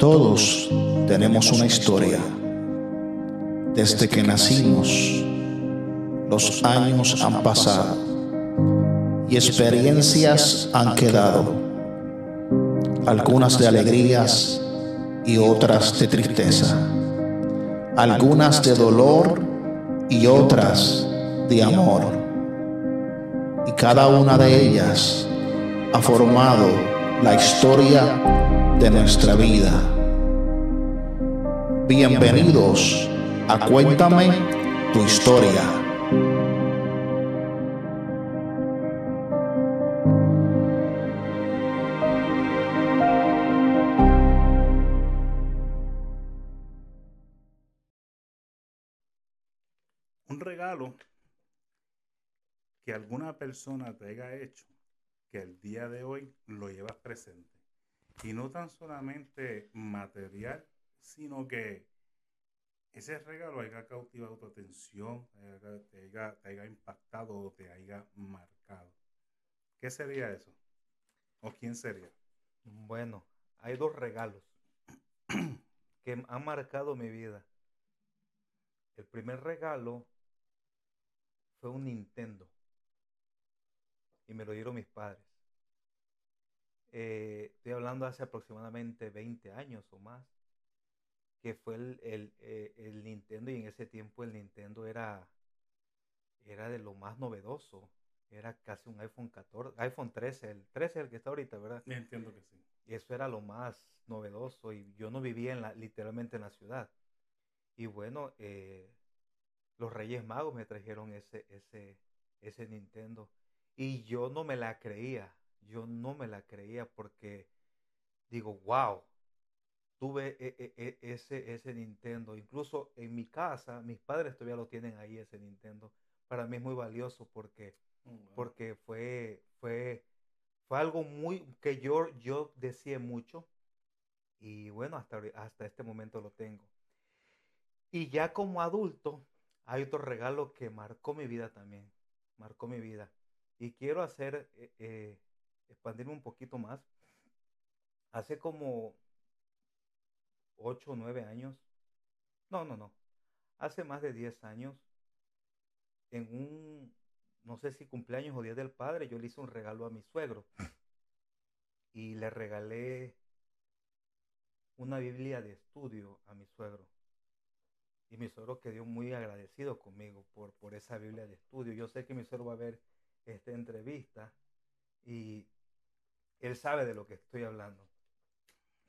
Todos tenemos una historia. Desde que nacimos, los años han pasado y experiencias han quedado. Algunas de alegrías y otras de tristeza. Algunas de dolor y otras de amor. Y cada una de ellas ha formado la historia de nuestra vida. Bienvenidos a Cuéntame tu historia. Un regalo que alguna persona te haya hecho que el día de hoy lo llevas presente. Y no tan solamente material, sino que ese regalo haya cautivado tu atención, te haya, te haya impactado o te haya marcado. ¿Qué sería eso? ¿O quién sería? Bueno, hay dos regalos que han marcado mi vida. El primer regalo fue un Nintendo y me lo dieron mis padres. Eh, estoy hablando hace aproximadamente 20 años o más, que fue el, eh, el, Nintendo y en ese tiempo el Nintendo era, era de lo más novedoso. Era casi un iPhone 14, iPhone 13, el 13 es el que está ahorita, ¿verdad? Entiendo que sí. Eso era lo más novedoso y yo no vivía en la, literalmente en la ciudad. Y bueno, eh, los Reyes Magos me trajeron ese, ese, ese Nintendo y yo no me la creía, yo no me la creía porque digo, wow, tuve e, e, e, ese, ese Nintendo. Incluso en mi casa, mis padres todavía lo tienen ahí, ese Nintendo. Para mí es muy valioso porque, oh, porque fue, fue, fue algo muy que yo, yo deseé mucho. Y bueno, hasta, hasta este momento lo tengo. Y ya como adulto, hay otro regalo que marcó mi vida también. Marcó mi vida. Y quiero hacer, eh, eh, expandirme un poquito más. Hace como 8 o 9 años, no, no, no, hace más de 10 años, en un, no sé si cumpleaños o día del padre, yo le hice un regalo a mi suegro. Y le regalé una Biblia de estudio a mi suegro. Y mi suegro quedó muy agradecido conmigo por, por esa Biblia de estudio. Yo sé que mi suegro va a ver esta entrevista y él sabe de lo que estoy hablando.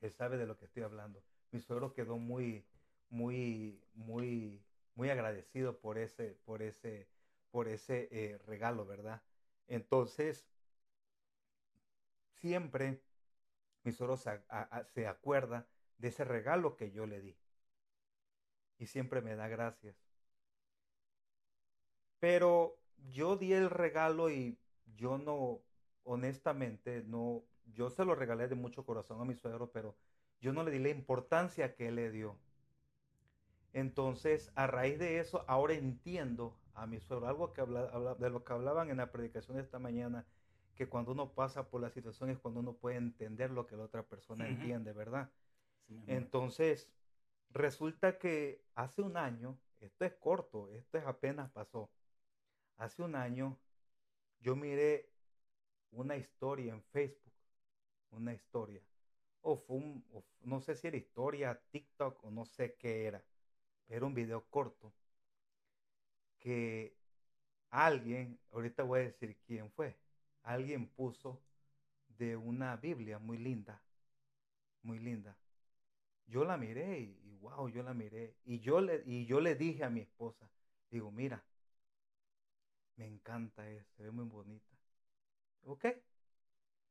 Él sabe de lo que estoy hablando. Mi suegro quedó muy, muy, muy, muy agradecido por ese, por ese, por ese eh, regalo, ¿verdad? Entonces, siempre mi suegro se, se acuerda de ese regalo que yo le di. Y siempre me da gracias. Pero yo di el regalo y yo no, honestamente, no, yo se lo regalé de mucho corazón a mi suegro, pero yo no le di la importancia que él le dio. Entonces, a raíz de eso, ahora entiendo a mi suegro, algo que habla, de lo que hablaban en la predicación de esta mañana, que cuando uno pasa por la situación es cuando uno puede entender lo que la otra persona entiende, ¿verdad? Entonces, resulta que hace un año, esto es corto, esto es apenas pasó, Hace un año yo miré una historia en Facebook, una historia. O fue un, no sé si era historia, TikTok o no sé qué era. Era un video corto que alguien, ahorita voy a decir quién fue, alguien puso de una Biblia muy linda, muy linda. Yo la miré y, wow, yo la miré. Y yo, le, y yo le dije a mi esposa, digo, mira, me encanta, eso, se ve muy bonita. ¿Ok?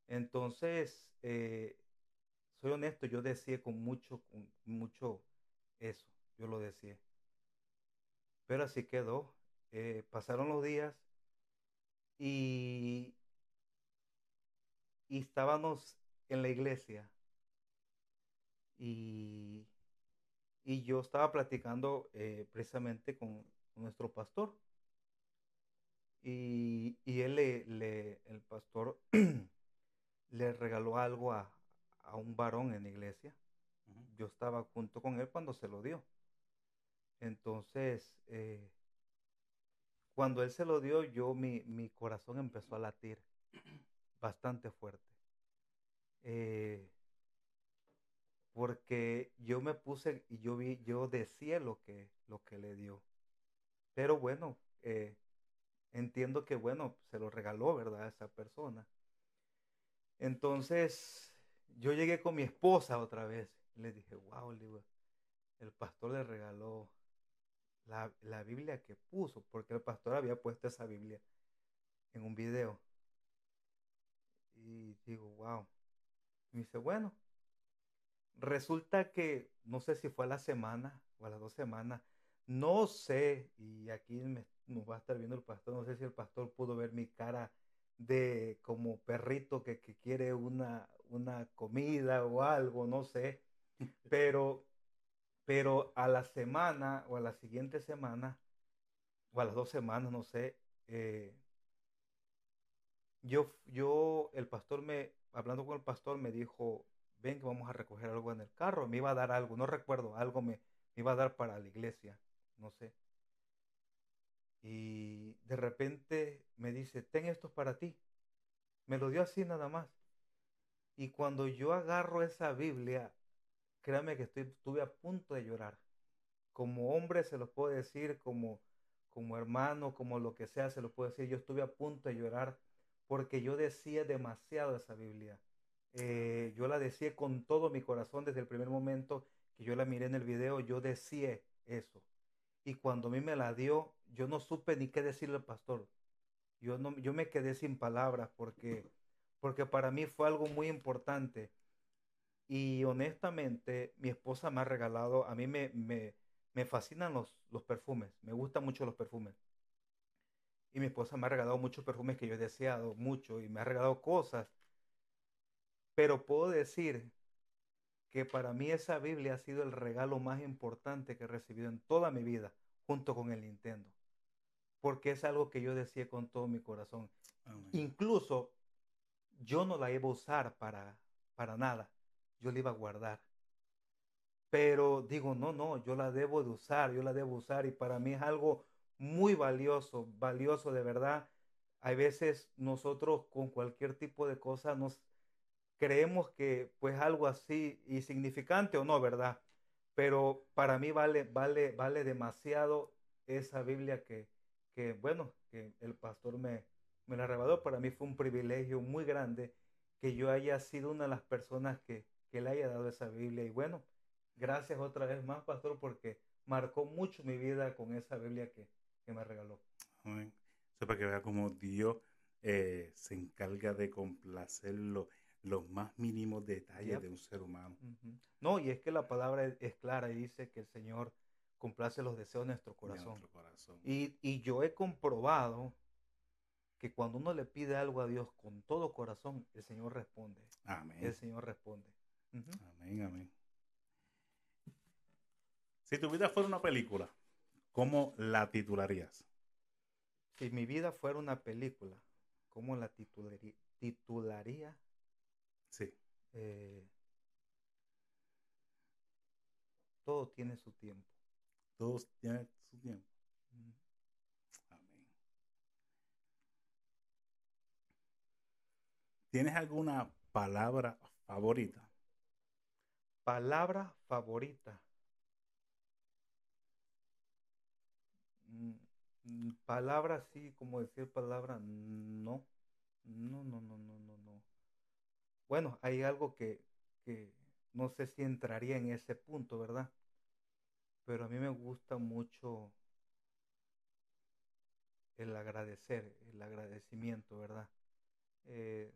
Entonces, eh, soy honesto, yo decía con mucho, con mucho eso, yo lo decía. Pero así quedó. Eh, pasaron los días y, y estábamos en la iglesia y, y yo estaba platicando eh, precisamente con nuestro pastor y, él le, el pastor le regaló algo a, un varón en la iglesia. Yo estaba junto con él cuando se lo dio. Entonces, eh, cuando él se lo dio, yo mi, mi corazón empezó a latir bastante fuerte. Eh, porque yo me puse y yo vi, yo decía lo que, lo que le dio. Pero bueno, eh, entiendo que bueno, se lo regaló, ¿verdad? A esa persona. Entonces, yo llegué con mi esposa otra vez le dije, wow, el pastor le regaló la, la Biblia que puso, porque el pastor había puesto esa Biblia en un video. Y digo, wow. Y me dice, bueno, resulta que no sé si fue a la semana o a las dos semanas, no sé, y aquí me, nos va a estar viendo el pastor, no sé si el pastor pudo ver mi cara de como perrito que, que quiere una, una comida o algo, no sé, pero, pero a la semana o a la siguiente semana, o a las dos semanas, no sé, eh, yo, yo, el pastor me, hablando con el pastor, me dijo, ven que vamos a recoger algo en el carro, me iba a dar algo, no recuerdo, algo me, iba a dar para la iglesia, no sé. Y de repente me dice, ten esto para ti. Me lo dio así nada más. Y cuando yo agarro esa Biblia, créame que estoy, estuve a punto de llorar. Como hombre se lo puedo decir, como, como hermano, como lo que sea, se lo puedo decir. Yo estuve a punto de llorar porque yo decía demasiado esa Biblia. Eh, yo la decía con todo mi corazón desde el primer momento que yo la miré en el video, yo decía eso. Y cuando a mí me la dio, yo no supe ni qué decirle al pastor. Yo, no, yo me quedé sin palabras porque, porque para mí fue algo muy importante. Y honestamente, mi esposa me ha regalado, a mí me, me, me fascinan los, los perfumes, me gustan mucho los perfumes. Y mi esposa me ha regalado muchos perfumes que yo he deseado mucho y me ha regalado cosas. Pero puedo decir que para mí esa Biblia ha sido el regalo más importante que he recibido en toda mi vida, junto con el Nintendo. Porque es algo que yo decía con todo mi corazón. Incluso yo no la iba a usar para, para nada. Yo la iba a guardar. Pero digo, no, no, yo la debo de usar, yo la debo usar y para mí es algo muy valioso, valioso de verdad. Hay veces nosotros con cualquier tipo de cosa nos creemos que pues algo así insignificante o no, ¿verdad? Pero para mí vale, vale, vale demasiado esa Biblia que, que bueno, que el pastor me, me la regaló. Para mí fue un privilegio muy grande que yo haya sido una de las personas que, que le haya dado esa Biblia. Y bueno, gracias otra vez más, pastor, porque marcó mucho mi vida con esa Biblia que, que me regaló. Amén. para que vea cómo Dios eh, se encarga de complacer los más mínimos detalles de un ser humano. No, y es que la palabra es, clara y dice que el Señor complace los deseos de nuestro corazón. corazón. Y, y, yo he comprobado que cuando uno le pide algo a Dios con todo corazón, el Señor responde. Amén. El Señor responde. Amén, amén. Si tu vida fuera una película, ¿cómo la titularías? Si mi vida fuera una película, ¿cómo la titularía? titularía? Sí. Eh, todo tiene su tiempo. Todo tiene su tiempo. Amén. ¿Tienes alguna palabra favorita? Palabra favorita. Mm, mm, palabra así, como decir palabra. No, no, no, no, no, no. Bueno, hay algo que, que no sé si entraría en ese punto, ¿verdad? Pero a mí me gusta mucho el agradecer, el agradecimiento, ¿verdad? Eh,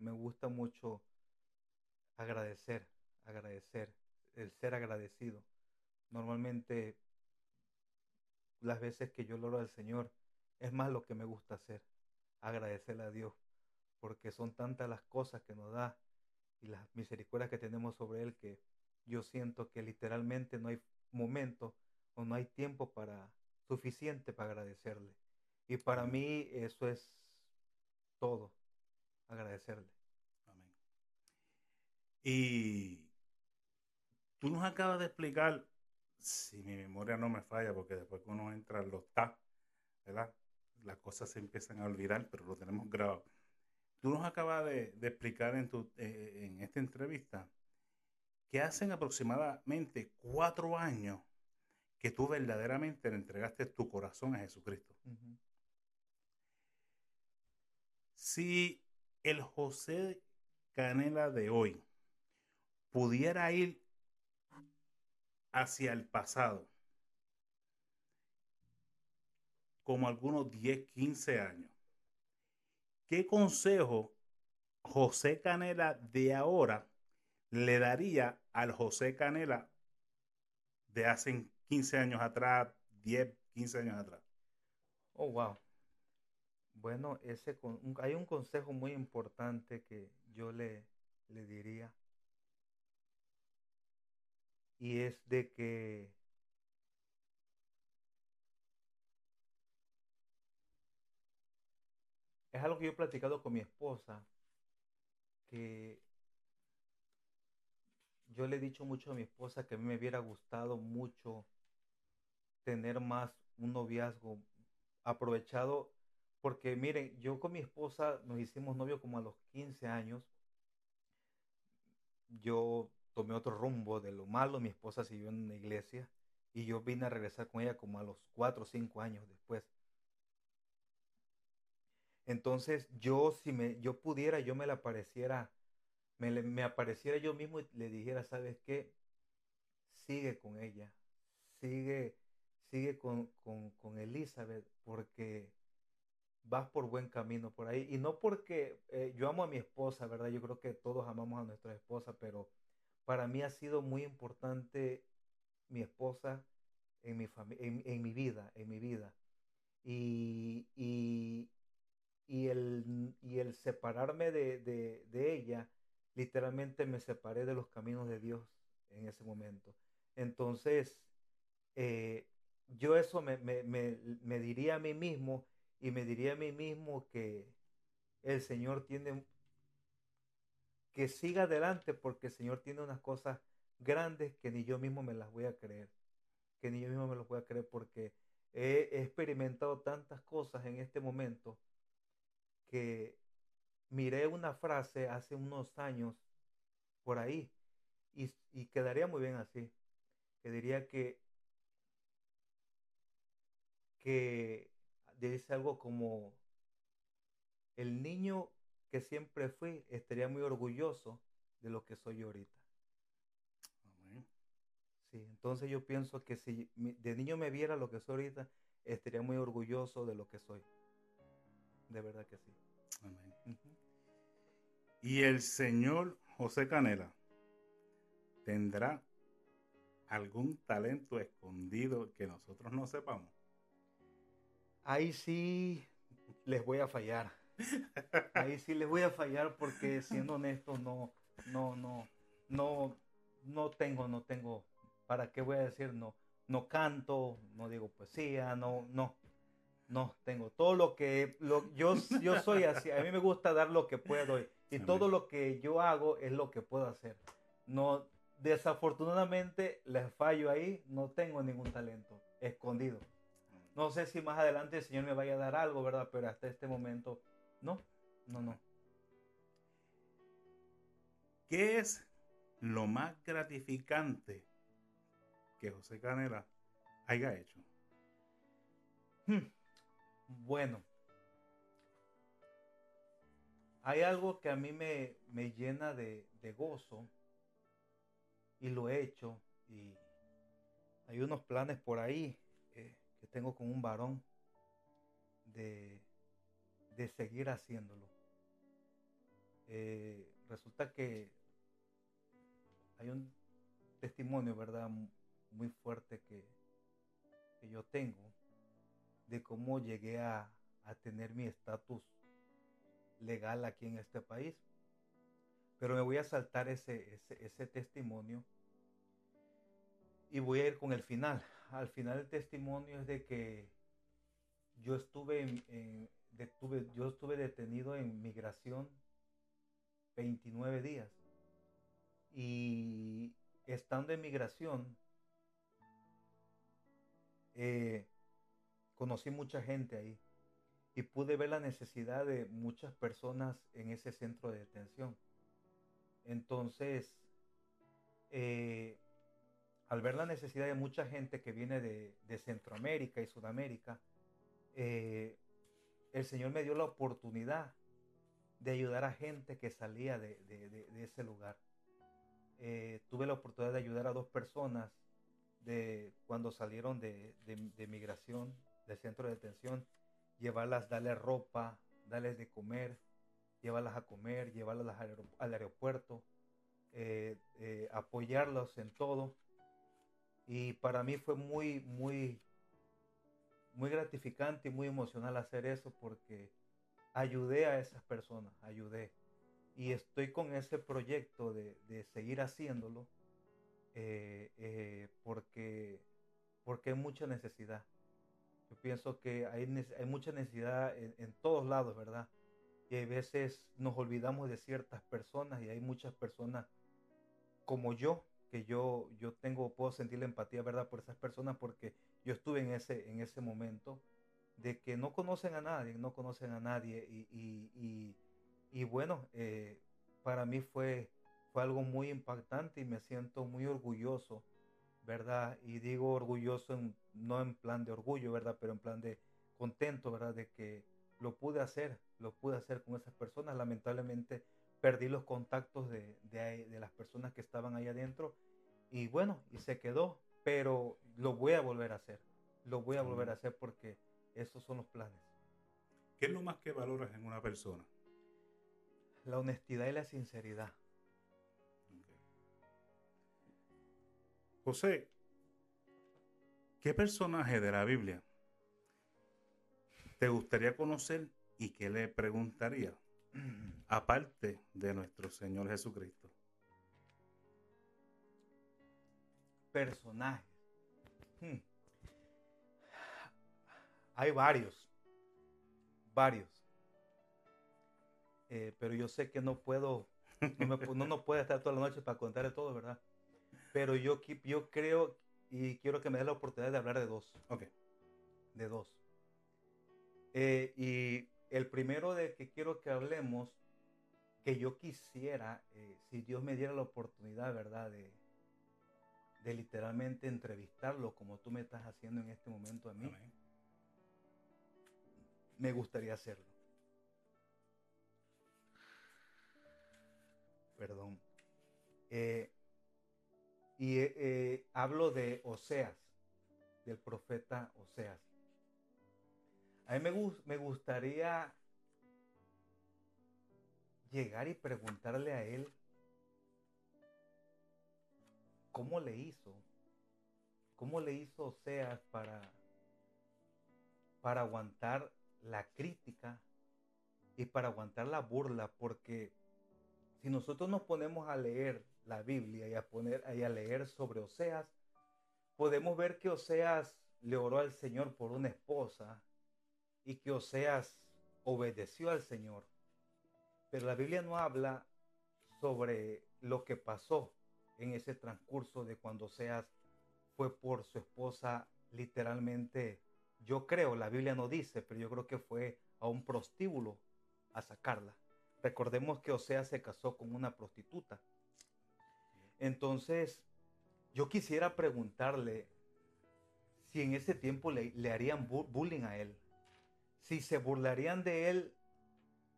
me gusta mucho agradecer, agradecer, el ser agradecido. Normalmente las veces que yo lo oro al Señor, es más lo que me gusta hacer, agradecerle a Dios, porque son tantas las cosas que nos da y las misericordias que tenemos sobre Él que yo siento que literalmente no hay momento o no hay tiempo para suficiente para agradecerle. Y para mí eso es todo, agradecerle. Amén. Y Tú nos acabas de explicar, si mi memoria no me falla, porque después que uno entra en los TAP, ¿verdad? Las cosas se empiezan a olvidar, pero lo tenemos grabado. Tú nos acabas de, explicar en, tu, eh, en esta entrevista que hacen aproximadamente cuatro años que tú verdaderamente le entregaste tu corazón a Jesucristo. Si el José Canela de hoy pudiera ir hacia el pasado, como algunos 10, 15 años, ¿qué consejo José Canela de ahora le daría al José Canela de hace 15 años atrás, 10, 15 años atrás? Oh, wow. Bueno, hay un consejo muy importante que yo le, le diría. Y es de que es algo que yo he platicado con mi esposa, que yo le he dicho mucho a mi esposa que a mí me hubiera gustado mucho tener más un noviazgo aprovechado, porque miren, yo con mi esposa nos hicimos novio como a los 15 años. Yo tomé otro rumbo de lo malo, mi esposa siguió en una iglesia y yo vine a regresar con ella como a los 4 o 5 años después. Entonces yo si me yo pudiera, yo me la pareciera me, apareciera yo mismo y le dijera, ¿sabes qué? Sigue con ella, sigue, sigue con, con, Elizabeth, porque vas por buen camino por ahí. Y no porque eh, yo amo a mi esposa, ¿verdad? Yo creo que todos amamos a nuestra esposa, pero para mí ha sido muy importante mi esposa en mi, en, en mi vida, en mi vida. Y, y, el, y el separarme de, de, ella literalmente me separé de los caminos de Dios en ese momento. Entonces, eh, yo eso me, me, diría a mí mismo y me diría a mí mismo que el Señor tiene que siga adelante porque el Señor tiene unas cosas grandes que ni yo mismo me las voy a creer, que ni yo mismo me las voy a creer porque he experimentado tantas cosas en este momento que miré una frase hace unos años por ahí y, quedaría muy bien así. Que diría que, que dice algo como, el niño que siempre fui estaría muy orgulloso de lo que soy ahorita. Sí, entonces yo pienso que si de niño me viera lo que soy ahorita, estaría muy orgulloso de lo que soy. De verdad que sí. Amén. Y el señor José Canela tendrá algún talento escondido que nosotros no sepamos. Ahí sí les voy a fallar. Ahí sí les voy a fallar porque siendo honesto no, no, no, no, no tengo, no tengo. ¿Para qué voy a decir no? No canto, no digo poesía, no, no, no tengo todo lo que lo, yo, yo soy así. A mí me gusta dar lo que puedo. Y todo lo que yo hago es lo que puedo hacer. No, desafortunadamente les fallo ahí, no tengo ningún talento escondido. No sé si más adelante el Señor me vaya a dar algo, ¿verdad? Pero hasta este momento, no, no, no. ¿Qué es lo más gratificante que José Canela haya hecho? Hmm. Bueno, hay algo que a mí me, llena de, gozo y lo he hecho y hay unos planes por ahí eh, que tengo con un varón de, seguir haciéndolo. Eh, resulta que hay un testimonio, ¿verdad? Muy fuerte que, yo tengo de cómo llegué a, a tener mi estatus legal aquí en este país. Pero me voy a saltar ese, ese, testimonio y voy a ir con el final. Al final el testimonio es de que yo estuve, en, yo estuve detenido en migración 29 días. Y estando en migración, eh, conocí mucha gente ahí y pude ver la necesidad de muchas personas en ese centro de detención. Entonces, eh, al ver la necesidad de mucha gente que viene de, Centroamérica y Sudamérica, eh, el Señor me dio la oportunidad de ayudar a gente que salía de, ese lugar. Eh, tuve la oportunidad de ayudar a dos personas de cuando salieron de, migración del centro de detención, llevarlas, darles ropa, darles de comer, llevarlas a comer, llevarlas al aeropuerto, eh, eh, apoyarlos en todo. Y para mí fue muy, muy, muy gratificante y muy emocional hacer eso porque ayudé a esas personas, ayudé. Y estoy con ese proyecto de, seguir haciéndolo eh, porque, porque hay mucha necesidad. Yo pienso que hay, hay mucha necesidad en, todos lados, ¿verdad? Y a veces nos olvidamos de ciertas personas y hay muchas personas como yo, que yo, yo tengo, puedo sentir la empatía, ¿verdad? Por esas personas porque yo estuve en ese, en ese momento de que no conocen a nadie, no conocen a nadie y, y, y, bueno, eh, para mí fue, fue algo muy impactante y me siento muy orgulloso, ¿verdad? Y digo orgulloso no en plan de orgullo, ¿verdad? Pero en plan de contento, ¿verdad? De que lo pude hacer, lo pude hacer con esas personas. Lamentablemente perdí los contactos de, de, las personas que estaban ahí adentro y bueno, y se quedó, pero lo voy a volver a hacer, lo voy a volver a hacer porque esos son los planes. ¿Qué es lo más que valoras en una persona? La honestidad y la sinceridad. José, ¿qué personaje de la Biblia te gustaría conocer y qué le preguntaría? aparte de nuestro Señor Jesucristo? Personajes. Hmm. Hay varios, varios. Eh, pero yo sé que no puedo, no, me, no, puede estar toda la noche para contar de todo, ¿verdad? Pero yo, yo creo y quiero que me dé la oportunidad de hablar de dos. Ok. De dos. Eh, y el primero de que quiero que hablemos, que yo quisiera, eh, si Dios me diera la oportunidad, ¿verdad? De, de literalmente entrevistarlo como tú me estás haciendo en este momento a mí. Me gustaría hacerlo. Perdón. Eh, y eh, hablo de Oseas, del profeta Oseas. A mí me, me gustaría llegar y preguntarle a él cómo le hizo, cómo le hizo Oseas para, para aguantar la crítica y para aguantar la burla, porque si nosotros nos ponemos a leer la Biblia y a, poner, y a leer sobre Oseas, podemos ver que Oseas le oró al Señor por una esposa, y que Oseas obedeció al Señor. Pero la Biblia no habla sobre lo que pasó en ese transcurso de cuando Oseas fue por su esposa literalmente, yo creo, la Biblia no dice, pero yo creo que fue a un prostíbulo a sacarla. Recordemos que Oseas se casó con una prostituta. Entonces, yo quisiera preguntarle si en ese tiempo le, harían bullying a él si se burlarían de él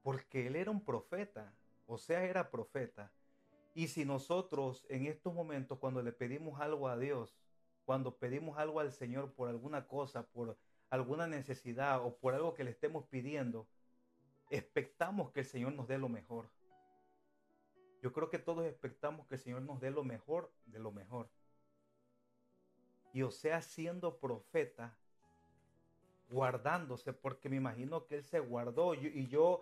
porque él era un profeta, o sea, era profeta. Y si nosotros en estos momentos, cuando le pedimos algo a Dios, cuando pedimos algo al Señor por alguna cosa, por alguna necesidad o por algo que le estemos pidiendo, expectamos que el Señor nos dé lo mejor. Yo creo que todos expectamos que el Señor nos dé lo mejor de lo mejor. Y o sea, siendo profeta, guardándose, porque me imagino que él se guardó. y yo,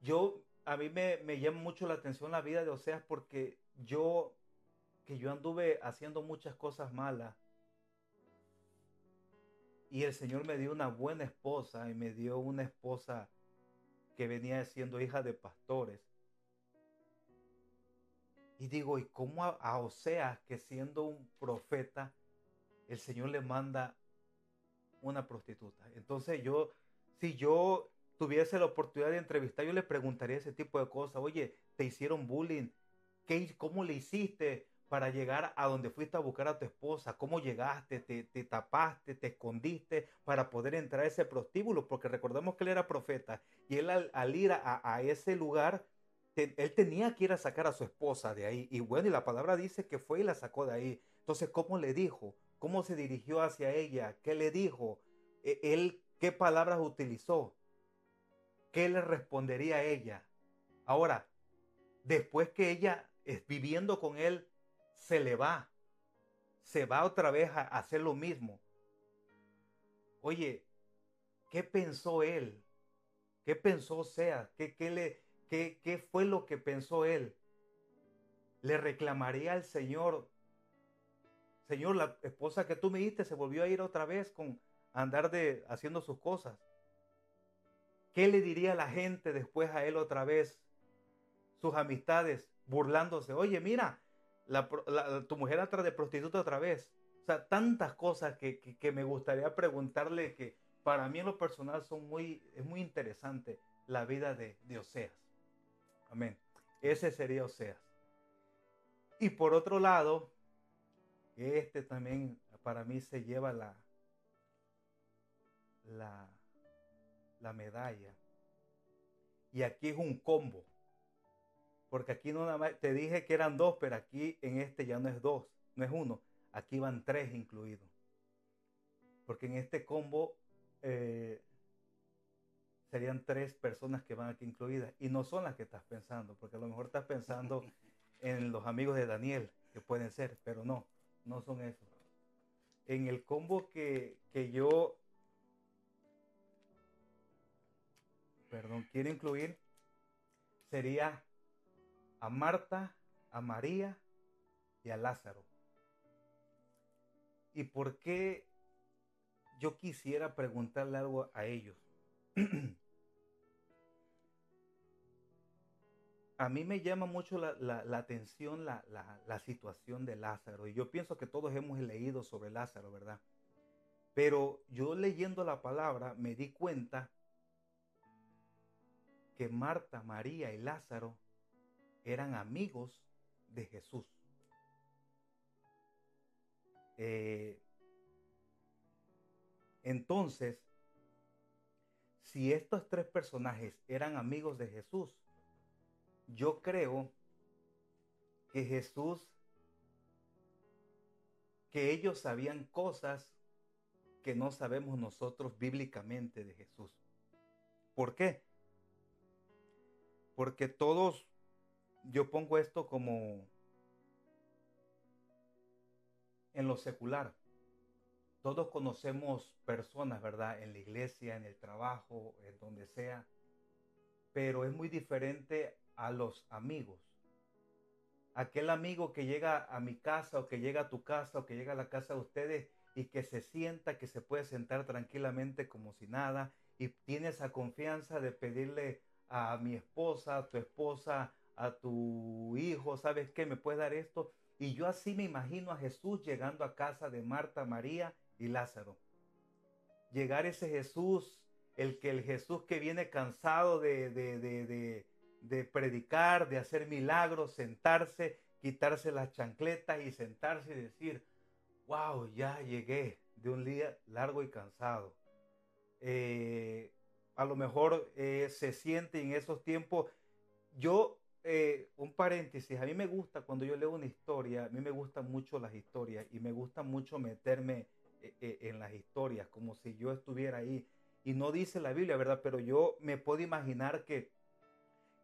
yo, a mí me, me, llama mucho la atención la vida de Oseas porque yo, que yo anduve haciendo muchas cosas malas. Y el Señor me dio una buena esposa y me dio una esposa que venía siendo hija de pastores. Y digo, ¿y cómo a, a Oseas, que siendo un profeta, el Señor le manda una prostituta? Entonces yo, si yo tuviese la oportunidad de entrevistar, yo le preguntaría ese tipo de cosas. Oye, ¿te hicieron bullying? ¿Qué, ¿Cómo le hiciste para llegar a donde fuiste a buscar a tu esposa? ¿Cómo llegaste? ¿Te, te tapaste? ¿Te escondiste para poder entrar a ese prostíbulo? Porque recordemos que él era profeta y él al, ir a, ese lugar, te, él tenía que ir a sacar a su esposa de ahí. Y bueno, y la palabra dice que fue y la sacó de ahí. Entonces, ¿cómo le dijo? ¿Cómo se dirigió hacia ella? ¿Qué le dijo? E, ¿Él qué palabras utilizó? ¿qué le respondería a ella? Ahora, después que ella viviendo con él, se le va, se va otra vez a hacer lo mismo. Oye, ¿qué pensó él? ¿Qué pensó Sea? ¿Qué, qué, le, qué, ¿Qué fue lo que pensó él? Le reclamaría al Señor, Señor, la esposa que tú me diste se volvió a ir otra vez con andar de haciendo sus cosas. ¿Qué le diría la gente después a él otra vez? Sus amistades burlándose. Oye, mira, tu mujer atrás de prostituta otra vez. O sea, tantas cosas que, que, que, me gustaría preguntarle que para mí en lo personal son muy, es muy interesante la vida de, de Oseas. Amén. Ese sería Oseas. Y por otro lado, este también para mí se lleva la, la, la medalla. Y aquí es un combo. Porque aquí no nada más, te dije que eran dos, pero aquí en este ya no es dos, no es uno. Aquí van tres incluidos. Porque en este combo eh, serían tres personas que van aquí incluidas. Y no son las que estás pensando, porque a lo mejor estás pensando en los amigos de Daniel, que pueden ser, pero no, no son esos. En el combo que, que yo perdón, quiero incluir sería a Marta, a María y a Lázaro. ¿Y por qué yo quisiera preguntarle algo a ellos? a mí me llama mucho la, la, atención la, la, situación de Lázaro. Y yo pienso que todos hemos leído sobre Lázaro, ¿verdad? Pero yo leyendo la palabra me di cuenta que Marta, María y Lázaro eran amigos de Jesús. Eh, entonces, si estos tres personajes eran amigos de Jesús, yo creo que Jesús, que ellos sabían cosas que no sabemos nosotros bíblicamente de Jesús. ¿Por qué? Porque todos, yo pongo esto como en lo secular. Todos conocemos personas, ¿verdad? En la iglesia, en el trabajo, en donde sea. Pero es muy diferente a los amigos. Aquel amigo que llega a mi casa o que llega a tu casa o que llega a la casa de ustedes y que se sienta, que se puede sentar tranquilamente como si nada y tiene esa confianza de pedirle a mi esposa, a tu esposa, a tu hijo, ¿sabes qué? ¿Me puedes dar esto? Y yo así me imagino a Jesús llegando a casa de Marta, María y Lázaro. Llegar ese Jesús, el que el Jesús que viene cansado de, de, de, de, predicar, de hacer milagros, sentarse, quitarse las chancletas y sentarse y decir, wow, ya llegué de un día largo y cansado. Eh, a lo mejor eh, se siente en esos tiempos. Yo, eh, un paréntesis, a mí me gusta cuando yo leo una historia, a mí me gustan mucho las historias y me gusta mucho meterme en las historias, como si yo estuviera ahí. Y no dice la Biblia, ¿verdad? Pero yo me puedo imaginar que,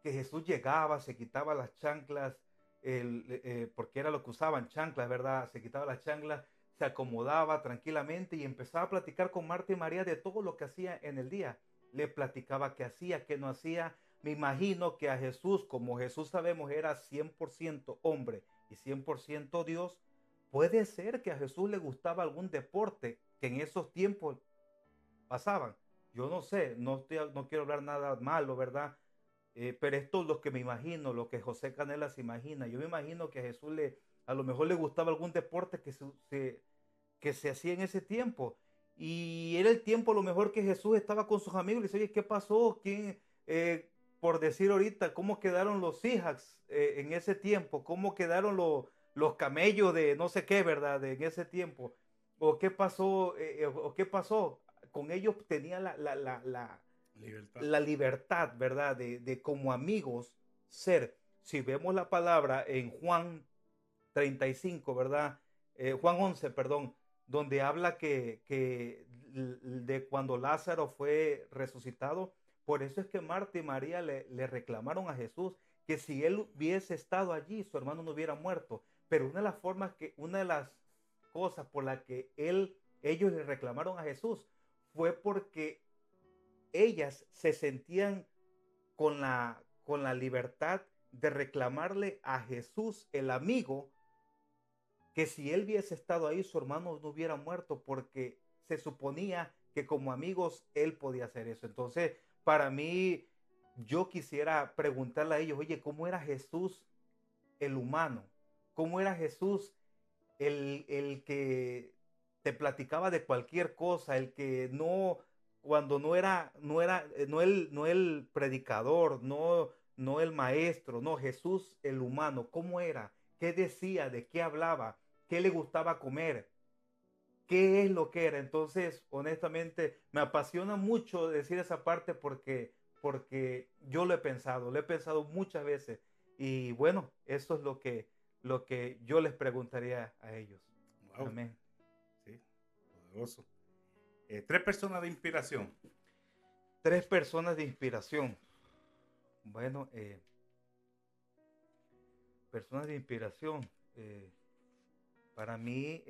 que Jesús llegaba, se quitaba las chanclas, el, porque era lo que usaban, chanclas, ¿verdad? Se quitaba las chanclas, se acomodaba tranquilamente y empezaba a platicar con Marta y María de todo lo que hacía en el día le platicaba qué hacía, qué no hacía. Me imagino que a Jesús, como Jesús sabemos era 100% hombre y 100% Dios, puede ser que a Jesús le gustaba algún deporte que en esos tiempos pasaban. Yo no sé, no, estoy, no quiero hablar nada malo, ¿verdad? Eh, pero esto es lo que me imagino, lo que José Canela se imagina. Yo me imagino que a Jesús le, a lo mejor le gustaba algún deporte que se, que se hacía en ese tiempo. Y era el tiempo a lo mejor que Jesús estaba con sus amigos y dice, oye, ¿qué pasó? ¿Quién, eh, por decir ahorita, cómo quedaron los hijas eh, en ese tiempo? ¿Cómo quedaron los camellos de no sé qué, verdad? en ese tiempo. ¿O qué pasó? ¿O qué pasó? Con ellos tenía la, la, la, la libertad. la libertad, ¿verdad? De, de como amigos ser. Si vemos la palabra en Juan 35, ¿verdad? Eh, Juan 11, perdón, donde habla que, que, de cuando Lázaro fue resucitado. Por eso es que Marta y María le, le, reclamaron a Jesús que si él hubiese estado allí, su hermano no hubiera muerto. Pero una de las formas que, una de las cosas por la que él, ellos le reclamaron a Jesús fue porque ellas se sentían con la, con la libertad de reclamarle a Jesús, el amigo, que si él hubiese estado ahí, su hermano no hubiera muerto, porque se suponía que como amigos él podía hacer eso. Entonces, para mí, yo quisiera preguntarle a ellos, oye, ¿cómo era Jesús el humano? ¿Cómo era Jesús el, el que te platicaba de cualquier cosa, el que no cuando no era, no era, eh, no el, no el predicador, no, no el maestro, no, Jesús el humano, ¿cómo era? ¿Qué decía? ¿De qué hablaba? ¿Qué le gustaba comer? ¿Qué es lo que era? Entonces, honestamente, me apasiona mucho decir esa parte porque, porque yo lo he pensado, lo he pensado muchas veces. Y bueno, eso es lo que, lo que yo les preguntaría a ellos. Amén. Sí, poderoso. Eh, tres personas de inspiración. Tres personas de inspiración. Bueno, eh, personas de inspiración. Eh, para mí,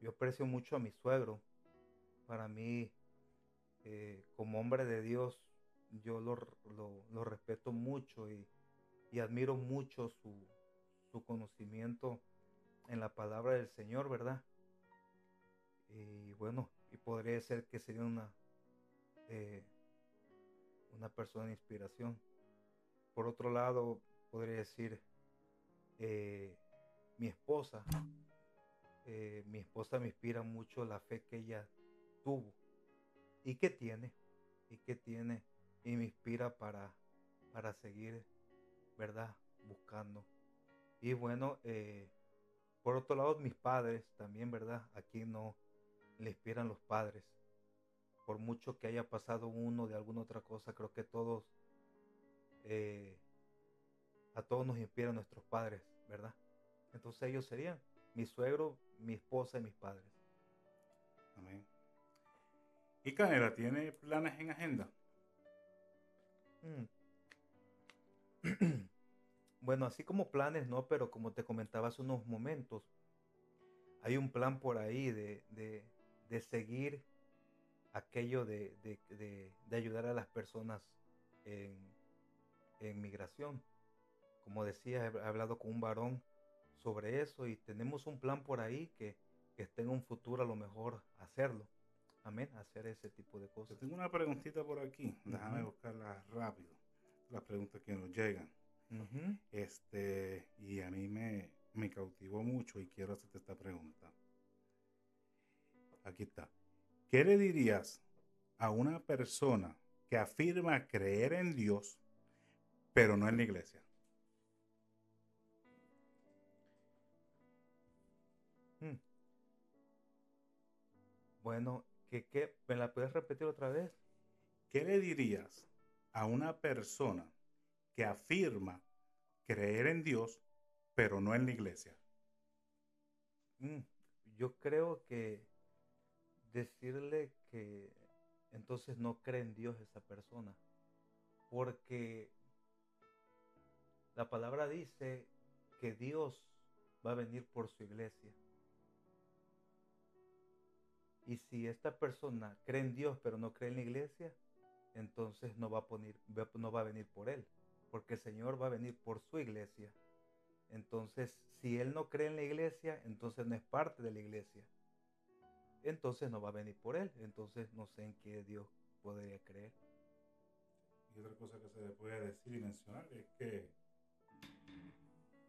yo aprecio mucho a mi suegro. Para mí, como hombre de Dios, yo lo, respeto mucho y, admiro mucho su, su conocimiento en la palabra del Señor, ¿verdad? Y bueno, y podría ser que sería una, eh, una persona de inspiración. Por otro lado, podría decir eh, mi esposa. Eh, mi esposa me inspira mucho la fe que ella tuvo y que tiene, y que tiene, y me inspira para, para seguir, ¿verdad? Buscando. Y bueno, por otro lado, mis padres también, ¿verdad? Aquí no, le inspiran los padres. Por mucho que haya pasado uno de alguna otra cosa, creo que todos, eh, a todos nos inspiran nuestros padres, ¿verdad? Entonces ellos serían mi suegro, mi esposa y mis padres. Amén. ¿Y Canela tiene planes en agenda? Mm. bueno, así como planes, no, pero como te comentaba hace unos momentos, hay un plan por ahí de, de seguir aquello de, ayudar a las personas en, migración. Como decía, he hablado con un varón sobre eso y tenemos un plan por ahí que, que esté en un futuro a lo mejor hacerlo. Amén, hacer ese tipo de cosas. tengo una preguntita por aquí, déjame buscarla rápido, las preguntas que nos llegan. Este, y a mí me, me cautivó mucho y quiero hacerte esta pregunta. Aquí está. ¿Qué le dirías a una persona que afirma creer en Dios, pero no en la iglesia? Hmm. Bueno, ¿qué, me la puedes repetir otra vez? ¿Qué le dirías a una persona que afirma creer en Dios, pero no en la iglesia? Hmm. Yo creo que decirle que entonces no cree en Dios esa persona. Porque la palabra dice que Dios va a venir por su iglesia. Y si esta persona cree en Dios pero no cree en la iglesia, entonces no va a, poner, no va a venir por él. Porque el Señor va a venir por su iglesia. Entonces, si él no cree en la iglesia, entonces no es parte de la iglesia entonces no va a venir por él. Entonces no sé en qué Dios podría creer. y otra cosa que se le puede decir y mencionar es que,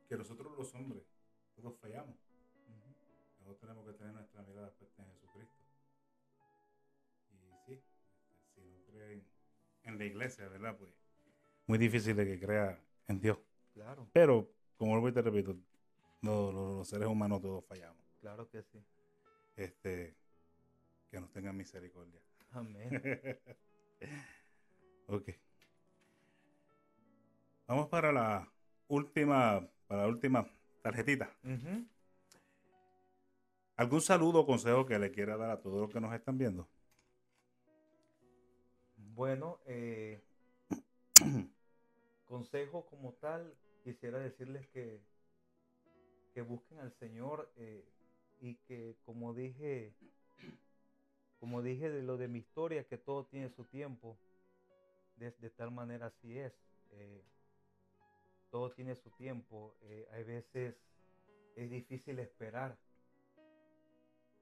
que nosotros los hombres, todos fallamos. Nosotros tenemos que tener nuestra mirada puesta en Jesucristo. En la iglesia, ¿verdad? Pues muy difícil de que crea en Dios. Claro, Pero, como lo te repito, los, los seres humanos todos fallamos. claro que sí. Este, que nos tengan misericordia. Amén. ok. Vamos para la última, para la última tarjetita. ¿Algún saludo o consejo que le quiera dar a todos los que nos están viendo? Bueno, eh, consejo como tal, quisiera decirles que, que busquen al Señor eh, y que como dije, como dije de lo de mi historia, que todo tiene su tiempo, de, tal manera así es. eh, todo tiene su tiempo. hay veces es difícil esperar.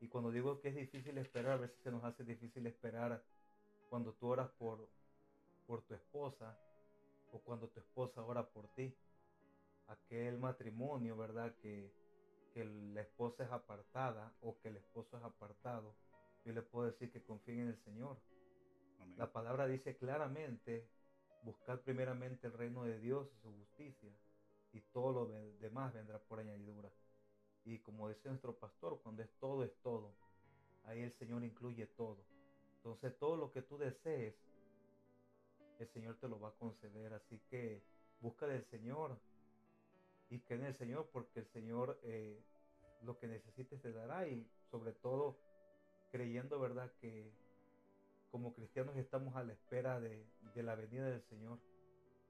Y cuando digo que es difícil esperar, a veces se nos hace difícil esperar cuando tú oras por, por tu esposa o cuando tu esposa ora por ti. Aquel matrimonio, ¿verdad? Que, que la esposa es apartada o que el esposo es apartado. Yo le puedo decir que confíen en el Señor. Amén. La palabra dice claramente, buscar primeramente el reino de Dios y su justicia, y todo lo de- demás vendrá por añadidura. Y como dice nuestro pastor, cuando es todo, es todo. Ahí el Señor incluye todo. Entonces todo lo que tú desees, el Señor te lo va a conceder. Así que busca del Señor y cree en el Señor porque el Señor eh, lo que necesites te dará y sobre todo creyendo, ¿verdad? Que como cristianos estamos a la espera de, de la venida del Señor.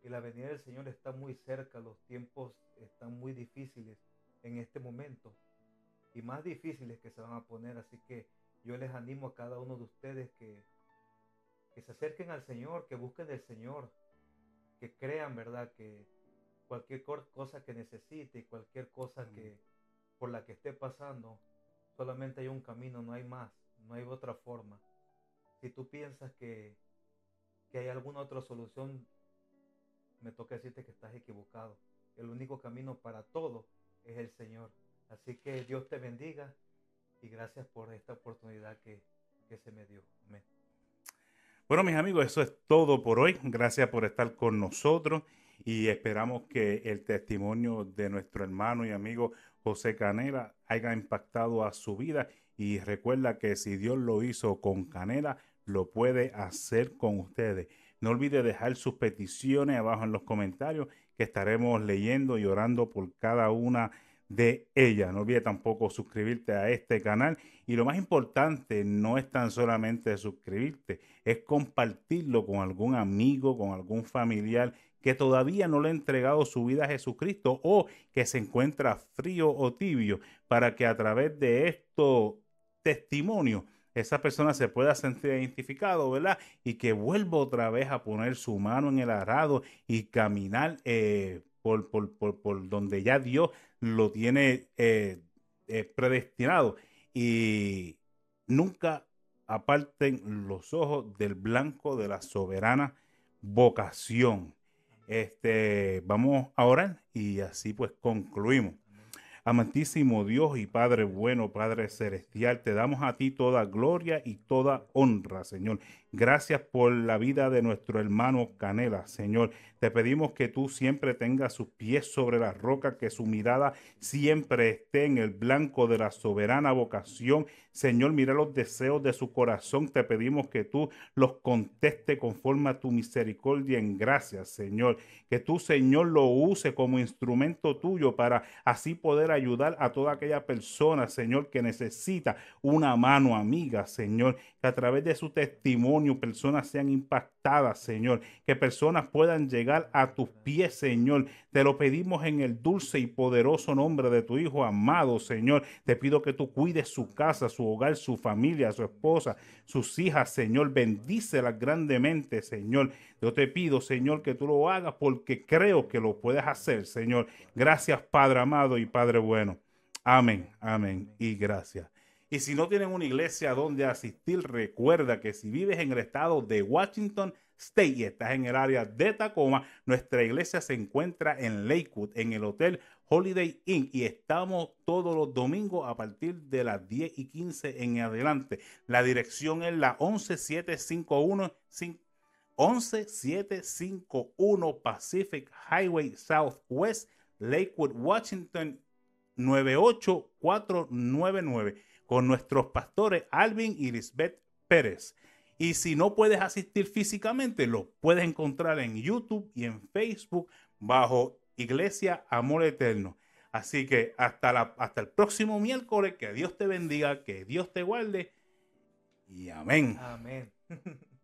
Y la venida del Señor está muy cerca, los tiempos están muy difíciles en este momento y más difíciles que se van a poner. Así que yo les animo a cada uno de ustedes que, que se acerquen al Señor, que busquen del Señor, que crean, ¿verdad? Que cualquier cosa que necesite y cualquier cosa que por la que esté pasando, solamente hay un camino, no hay más, no hay otra forma. Si tú piensas que, que hay alguna otra solución, me toca decirte que estás equivocado. El único camino para todo es el Señor. Así que Dios te bendiga y gracias por esta oportunidad que, se me dio. Bueno, mis amigos, eso es todo por hoy. Gracias por estar con nosotros y esperamos que el testimonio de nuestro hermano y amigo José Canela haya impactado a su vida y recuerda que si Dios lo hizo con Canela, lo puede hacer con ustedes. No olvide dejar sus peticiones abajo en los comentarios que estaremos leyendo y orando por cada una de ellas. No olvide tampoco suscribirte a este canal y lo más importante no es tan solamente suscribirte, es compartirlo con algún amigo, con algún familiar que todavía no le ha entregado su vida a Jesucristo o que se encuentra frío o tibio para que a través de estos testimonios esa persona se pueda sentir identificado, ¿verdad? Y que vuelva otra vez a poner su mano en el arado y caminar eh, por, por, por, por donde ya Dios lo tiene eh, eh, predestinado. Y nunca aparten los ojos del blanco de la soberana vocación. Este, vamos a orar y así pues concluimos. Amantísimo Dios y Padre bueno, Padre celestial, te damos a ti toda gloria y toda honra, Señor. Gracias por la vida de nuestro hermano Canela, Señor. Te pedimos que tú siempre tengas sus pies sobre la roca, que su mirada siempre esté en el blanco de la soberana vocación. Señor, mira los deseos de su corazón. Te pedimos que tú los conteste conforme a tu misericordia en gracia, Señor. Que tú, Señor, lo use como instrumento tuyo para así poder ayudar a toda aquella persona, Señor, que necesita una mano amiga, Señor. Que a través de su personas sean impactadas, Señor. Que personas puedan llegar a tus pies, Señor. Te lo pedimos en el dulce y poderoso nombre de tu Hijo amado, Señor. Te pido que tú cuides su casa, su hogar, su familia, su esposa, sus hijas, Señor. Bendícelas grandemente, Señor. Yo te pido, Señor, que tú lo hagas porque creo que lo puedes hacer, Señor. Gracias, Padre amado y Padre bueno. Amén, amén y gracias. Y si no tienen una iglesia donde asistir, recuerda que si vives en el estado de Washington, State y estás en el área de Tacoma, nuestra iglesia se encuentra en Lakewood, en el Hotel Holiday Inn y estamos todos los domingos a partir de las 10 y 15 en adelante. La dirección es la 11751 11751 Pacific Highway Southwest, Lakewood, Washington 98499 con nuestros pastores Alvin y Lisbeth Pérez. Y si no puedes asistir físicamente, lo puedes encontrar en YouTube y en Facebook bajo Iglesia Amor Eterno. Así que hasta, la, hasta el próximo miércoles, que Dios te bendiga, que Dios te guarde y amén. Amén.